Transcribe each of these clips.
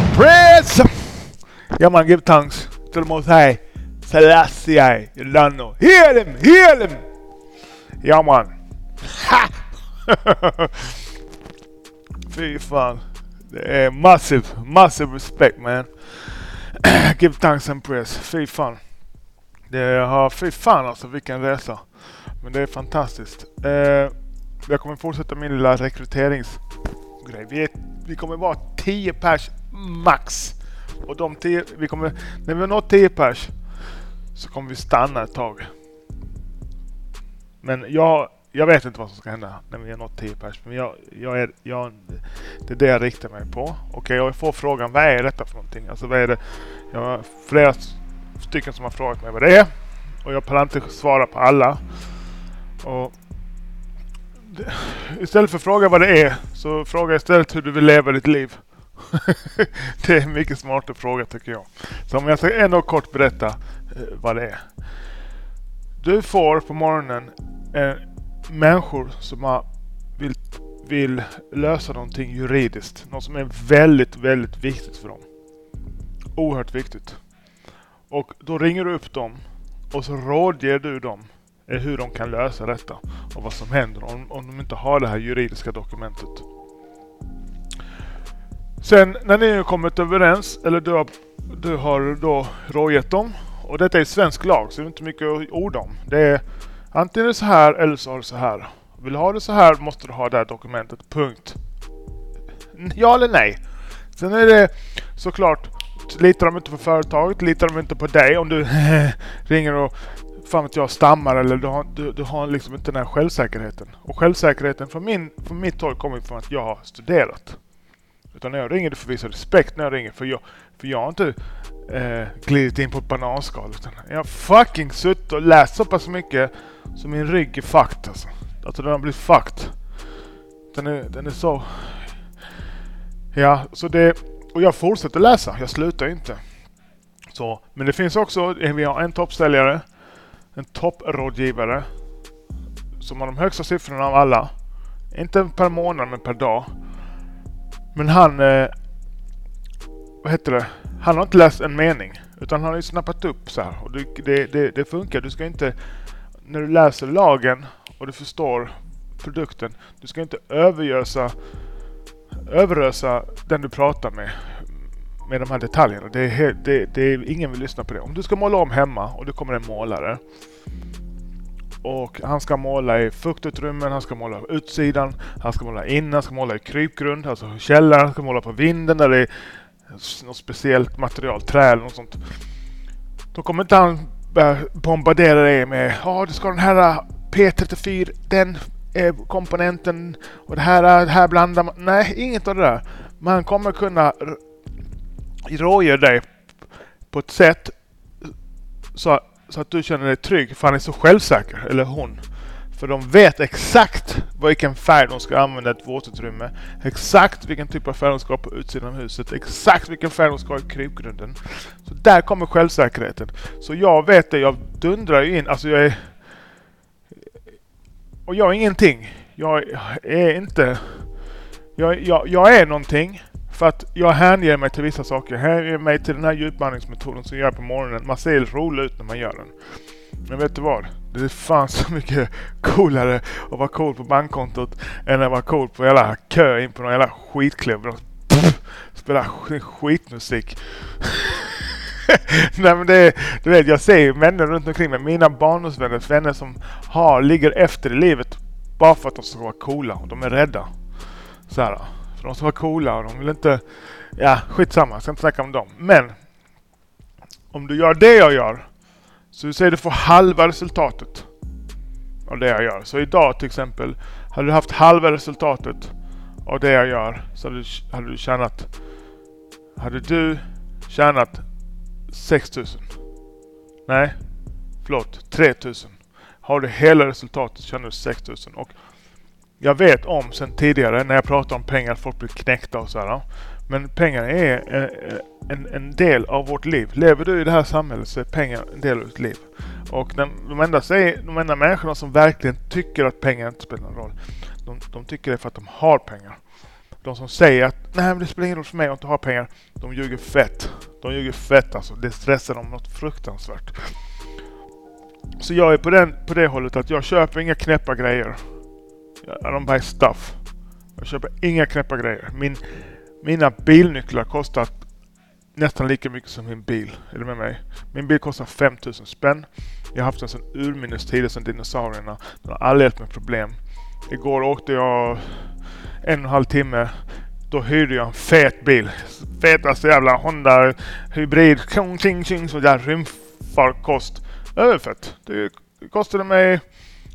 Praise! Yeah, man, give thanks to the Most High. Selassie, you don't know. Heal him, heal him! Ja, man. Ha! Fy fan. Det är massive, massive respect man. give thanks and praise. Fy fan. Det har, fy fan alltså vilken resa. Men det är fantastiskt. Eh, jag kommer fortsätta min lilla rekryteringsgrej. Vi, är, vi kommer vara 10 pers max. Och de tio, vi kommer, när vi har nått 10 pers så kommer vi stanna ett tag. Men jag, jag vet inte vad som ska hända när vi har nått 10 pers. Men jag, jag är, jag, det är det jag riktar mig på. Och jag får frågan, vad är detta för någonting? Alltså vad är det? Jag har flera stycken som har frågat mig vad det är. Och jag pallar inte svara på alla. Och istället för att fråga vad det är, så fråga istället hur du vill leva ditt liv. det är en mycket smartare fråga tycker jag. Så om jag ska ändå kort berätta eh, vad det är. Du får på morgonen eh, människor som har, vill, vill lösa någonting juridiskt. Något som är väldigt, väldigt viktigt för dem. Oerhört viktigt. Och då ringer du upp dem och så rådger du dem eh, hur de kan lösa detta och vad som händer om, om de inte har det här juridiska dokumentet. Sen när ni har kommit överens, eller du har, du har då rådgett dem, och detta är svensk lag så det är inte mycket att orda om. Det är antingen det så här eller så har du så här. Vill du ha det så här måste du ha det här dokumentet, punkt. Ja eller nej? Sen är det såklart, litar de inte på företaget, litar de inte på dig om du ringer och fan vet jag, stammar eller du har, du, du har liksom inte den här självsäkerheten. Och självsäkerheten från, min, från mitt håll kommer från att jag har studerat. Utan när jag ringer, du får visa respekt när jag ringer. För jag, för jag har inte eh, glidit in på ett bananskal. Utan jag har fucking suttit och läst så pass mycket så min rygg är fucked alltså. Alltså den har blivit fucked. Den är, den är så... Ja, så det... Och jag fortsätter läsa, jag slutar inte. Så, men det finns också, eh, vi har en toppställare, en topprådgivare som har de högsta siffrorna av alla. Inte per månad men per dag. Men han... Eh, vad heter det? Han har inte läst en mening. Utan han har ju snappat upp så här. Och det, det, det, det funkar. Du ska inte... När du läser lagen och du förstår produkten. Du ska inte övergösa överösa den du pratar med med de här detaljerna. Det är, helt, det, det är, ingen vill lyssna på det. Om du ska måla om hemma och det kommer en målare och han ska måla i fuktutrymmen, han ska måla på utsidan, han ska måla in, han ska måla i krypgrund, alltså källaren, han ska måla på vinden där det är något speciellt material, trä eller något sånt. Då kommer inte han bombardera dig med ja, du ska ha den här äh, P34, den eh, komponenten och det här, äh, det här blandar man. Nej, inget av det där. Man kommer kunna rådgöra dig på ett sätt så, så att du känner dig trygg för han är så självsäker, eller hon. För de vet exakt vilken färg de ska använda i ett våtutrymme. Exakt vilken typ av färg de ska ha på utsidan av huset. Exakt vilken färg de ska ha i krypgrunden. Så där kommer självsäkerheten. Så jag vet det, jag dundrar ju in. Alltså jag är... Och jag är ingenting. Jag är inte... Jag, jag, jag är någonting. För att jag hänger mig till vissa saker. Jag hänger mig till den här djupandningsmetoden som jag gör på morgonen. Man ser rolig ut när man gör den. Men vet du vad? Det är fan så mycket coolare att vara cool på bankkontot än att vara cool på jävla kö in på någon jävla skitklubb. Spela skitmusik. Nej men det du vet jag ser ju vänner runt omkring mig. Mina barndomsvänner, vänner som har, ligger efter i livet bara för att de ska vara coola och de är rädda. Så här. För de ska vara coola och de vill inte... Ja, skitsamma. Jag ska inte snacka om dem. Men om du gör det jag gör så du säger du får halva resultatet av det jag gör. Så idag till exempel, hade du haft halva resultatet av det jag gör så hade du, hade du tjänat... Hade du tjänat 6000? Nej, förlåt, 3000. Har du hela resultatet tjänar du 6000. Och jag vet om sen tidigare när jag pratar om pengar att folk blir knäckta och sådär. Men pengar är eh, eh, en, en, del av vårt liv. Lever du i det här samhället så är pengar en del av ditt liv. Och de, de, enda, de enda människorna som verkligen tycker att pengar inte spelar någon roll. De, de tycker det för att de har pengar. de som säger att nej men det spelar ingen roll för mig att inte ha pengar, de ljuger fett. De ljuger fett alltså. Det stressar dem något fruktansvärt. Så jag är på, den, på det hållet att jag köper inga knäppa grejer. I don't buy stuff. Jag köper inga knäppa grejer. Min, mina bilnycklar kostar nästan lika mycket som min bil. Är du med mig? Min bil kostar 5000 spänn. Jag har haft den sedan urminnes tider, sedan dinosaurierna. Den har aldrig gett mig problem. Igår åkte jag en och en halv timme. Då hyrde jag en fet bil. Fetaste jävla Honda hybrid. Kling, kling, kling, så där rymdfarkost. Överfett. Det kostade mig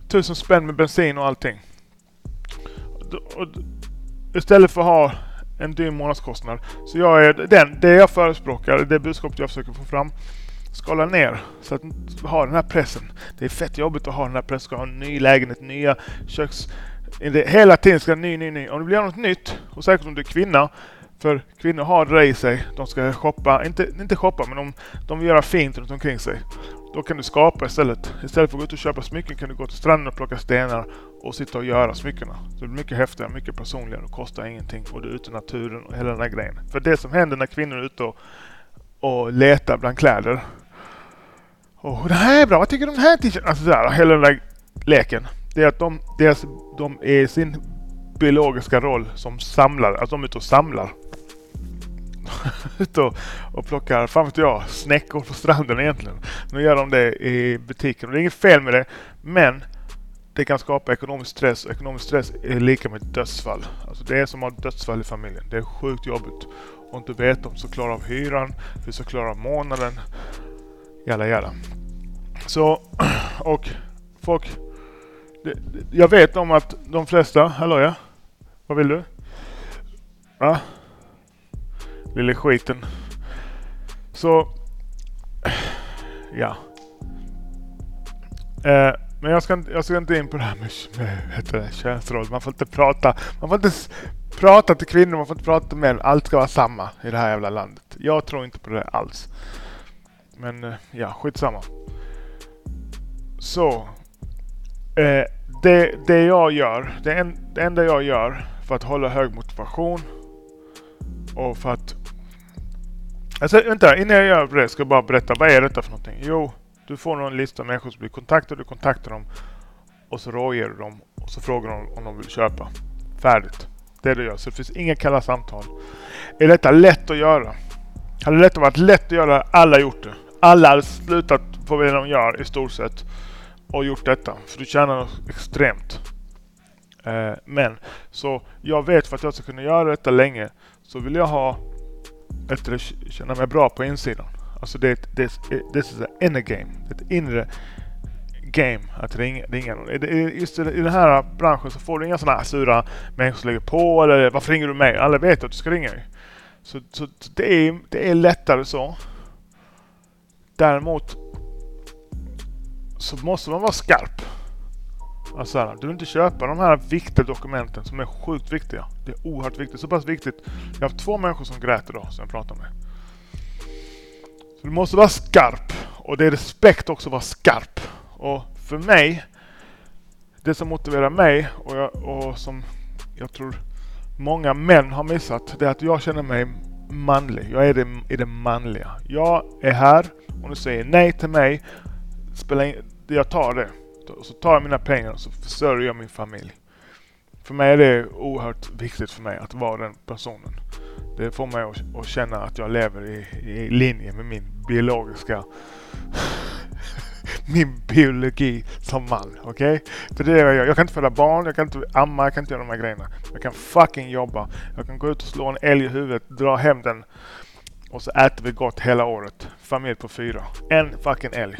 tusen spänn med bensin och allting. Istället för att ha en dyr månadskostnad. Så jag är den, det jag förespråkar, det budskapet jag försöker få fram. Skala ner så att ha den här pressen. Det är fett jobbigt att ha den här pressen. Ska ha en ny lägenhet, nya köks... Hela tiden ska ny, ny, ny. Om du vill göra något nytt, och säkert om du är kvinna, för kvinnor har det i sig. De ska shoppa, inte, inte shoppa, men de, de vill göra fint runt omkring sig. Då kan du skapa istället. Istället för att gå ut och köpa smycken kan du gå till stranden och plocka stenar och sitta och göra smyckena. Så det blir mycket häftigare, mycket personligare och kostar ingenting. Och du är ute i naturen och hela den där grejen. För det som händer när kvinnor är ute och, och letar bland kläder. Och det här är bra, vad tycker du om den här t-shirten? Alltså sådär, hela den där leken. Det är att de, deras, de är i sin biologiska roll som samlare, alltså de är ute och samlar. ute och, och plockar, fan vet jag, snäckor på stranden egentligen. Nu gör de det i butiken och det är inget fel med det. Men det kan skapa ekonomisk stress och ekonomisk stress är lika med dödsfall. Alltså det är som att ha dödsfall i familjen. Det är sjukt jobbigt. Och inte veta om du ska klara av hyran, hur du ska klara av månaden. Jalla jalla. Så, och folk... Det, jag vet om att de flesta... Hallå ja? Vad vill du? Va? Lille skiten. Så... Ja. Eh, men jag ska, jag ska inte in på det här med, med könsroll. Man får inte prata. Man får inte prata till kvinnor, man får inte prata till män. Allt ska vara samma i det här jävla landet. Jag tror inte på det alls. Men eh, ja, skitsamma. Så. Eh, det, det jag gör, det, en, det enda jag gör för att hålla hög motivation och för att... Alltså vänta, innan jag gör det ska jag bara berätta, vad är detta för någonting? Jo, du får någon lista med människor som blir kontaktade, du kontaktar dem och så rådger du dem och så frågar de om de vill köpa. Färdigt. Det du gör. Så det finns inga kalla samtal. Är detta lätt att göra? Hade det varit lätt att göra, alla gjort det. Alla hade slutat på vad de gör i stort sett och gjort detta. För du tjänar extremt. Eh, men så jag vet för att jag ska kunna göra detta länge så vill jag ha ett, känna mig bra på insidan. Alltså det, det, this det är, inner game. Ett inre game att ringa, ringa någon. Just i den här branschen så får du inga sådana här sura människor som lägger på eller varför ringer du mig? Alla vet att du ska ringa Så, så det, är, det är lättare så. Däremot så måste man vara skarp. Alltså du vill inte köpa de här viktiga dokumenten som är sjukt viktiga. Det är oerhört viktigt. Så pass viktigt. Jag har haft två människor som grät idag som jag pratade med. Så du måste vara skarp. Och det är respekt också att vara skarp. Och för mig, det som motiverar mig och, jag, och som jag tror många män har missat, det är att jag känner mig manlig. Jag är det, i det manliga. Jag är här, om du säger nej till mig, spelar in, jag tar det. Så tar jag mina pengar och så försörjer jag min familj. För mig är det oerhört viktigt för mig att vara den personen. Det får mig att, att känna att jag lever i, i linje med min biologiska min biologi som man. Okej? Okay? För det är jag gör. Jag kan inte föda barn, jag kan inte amma, jag kan inte göra de här grejerna. Jag kan fucking jobba. Jag kan gå ut och slå en älg i huvudet, dra hem den och så äter vi gott hela året. Familj på fyra. En fucking älg.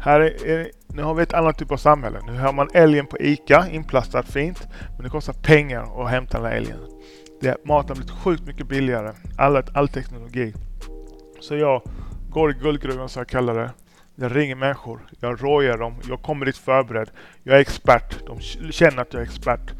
Här är, är, nu har vi ett annat typ av samhälle. Nu har man älgen på ICA, inplastad fint. Men det kostar pengar att hämta den här älgen. Det, maten har blivit sjukt mycket billigare. All, all teknologi. Så jag går i guldgruvan som jag kallar det. Jag ringer människor, jag rojar dem, jag kommer dit förberedd. Jag är expert, de känner att jag är expert.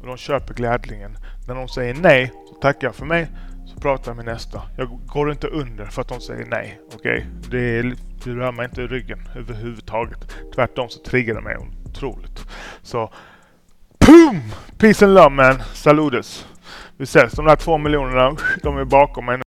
Och de köper glädlingen. När de säger nej så tackar jag för mig, så pratar jag med nästa. Jag går inte under för att de säger nej. Okej? Okay? Det, det rör mig inte i ryggen överhuvudtaget. Tvärtom så triggar det mig otroligt. Så POOM! Peace and love man. Saludes! Vi ses. De där två miljonerna, de är bakom mig.